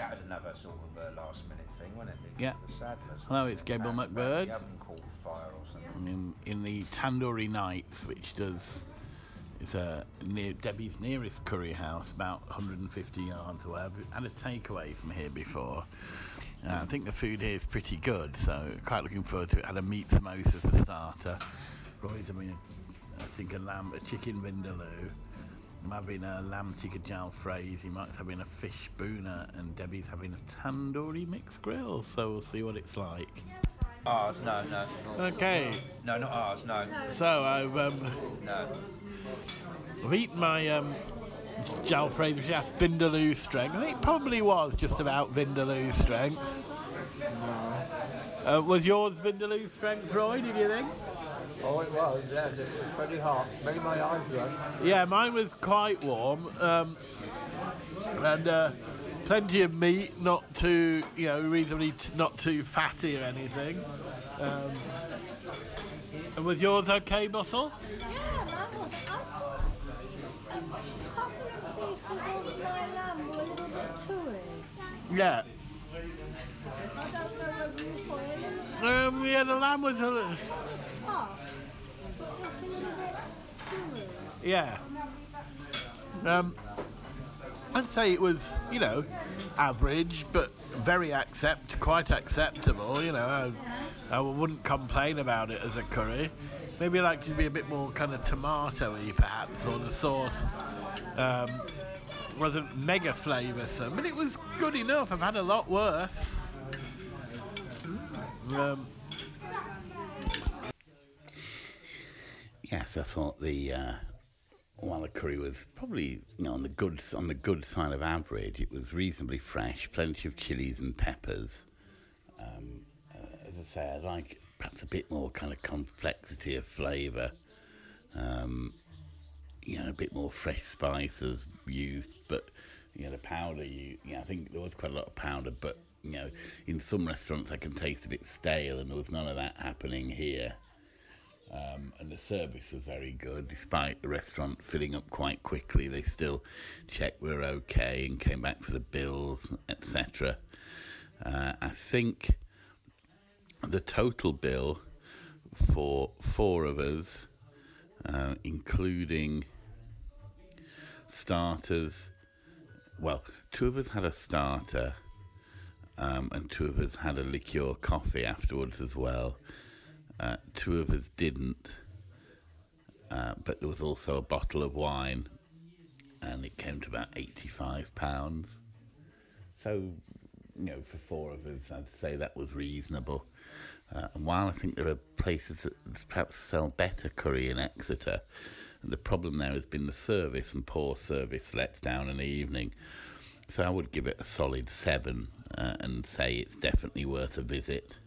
That was another sort of uh, last minute thing, wasn't it? Yeah. The sadness. Hello, it's Gabriel McBird. The oven caught fire or something. in, in the Tandoori Nights, which does is a near Debbie's nearest curry house, about 150 yards away. I've had a takeaway from here before. Uh, I think the food here is pretty good, so quite looking forward to it. Had a meat samosa as a starter. Roy's mean, I think, a lamb, a chicken vindaloo. I'm having a lamb tikka jalfrezi. Mike's having a fish bhuna, and Debbie's having a tandoori mixed grill. So we'll see what it's like. Ours, no, no. Okay, No, not ours, no. so I've um, No. I've eaten my um, jalfrezi, which has Vindaloo strength. I think it probably was just about Vindaloo strength. Uh, was yours Vindaloo strength, Roy? Did you think? Oh, it was, yes, it was pretty hot. Made my eyes run. Yeah, mine was quite warm, um, and uh, plenty of meat, not too, you know, reasonably t- not too fatty or anything. Um, and was yours okay, Bustle? Yeah, that was A Um, yeah, the lamb was a little. Yeah. Um, I'd say it was, you know, average, but very accept, quite acceptable. You know, I, I wouldn't complain about it as a curry. Maybe I'd like to be a bit more kind of tomatoey, perhaps, or the sauce um, wasn't mega flavoursome, but it was good enough. I've had a lot worse. Um, Yes, I thought the uh, while curry was probably you know on the good on the good side of average, it was reasonably fresh, plenty of chilies and peppers. Um, uh, as I say, I like perhaps a bit more kind of complexity of flavour. Um, you know, a bit more fresh spices used, but you know the powder. You, you know, I think there was quite a lot of powder, but you know, in some restaurants I can taste a bit stale, and there was none of that happening here um, and the service was very good. Despite the restaurant filling up quite quickly, they still checked we're okay and came back for the bills, etc. Uh, I think the total bill for four of us, uh, including starters, well, two of us had a starter. Um, and two of us had a liqueur coffee afterwards as well. Uh, two of us didn't, uh, but there was also a bottle of wine, and it came to about eighty-five pounds. So, you know, for four of us, I'd say that was reasonable. Uh, and while I think there are places that perhaps sell better curry in Exeter, the problem there has been the service, and poor service lets down in the evening. So I would give it a solid seven uh, and say it's definitely worth a visit.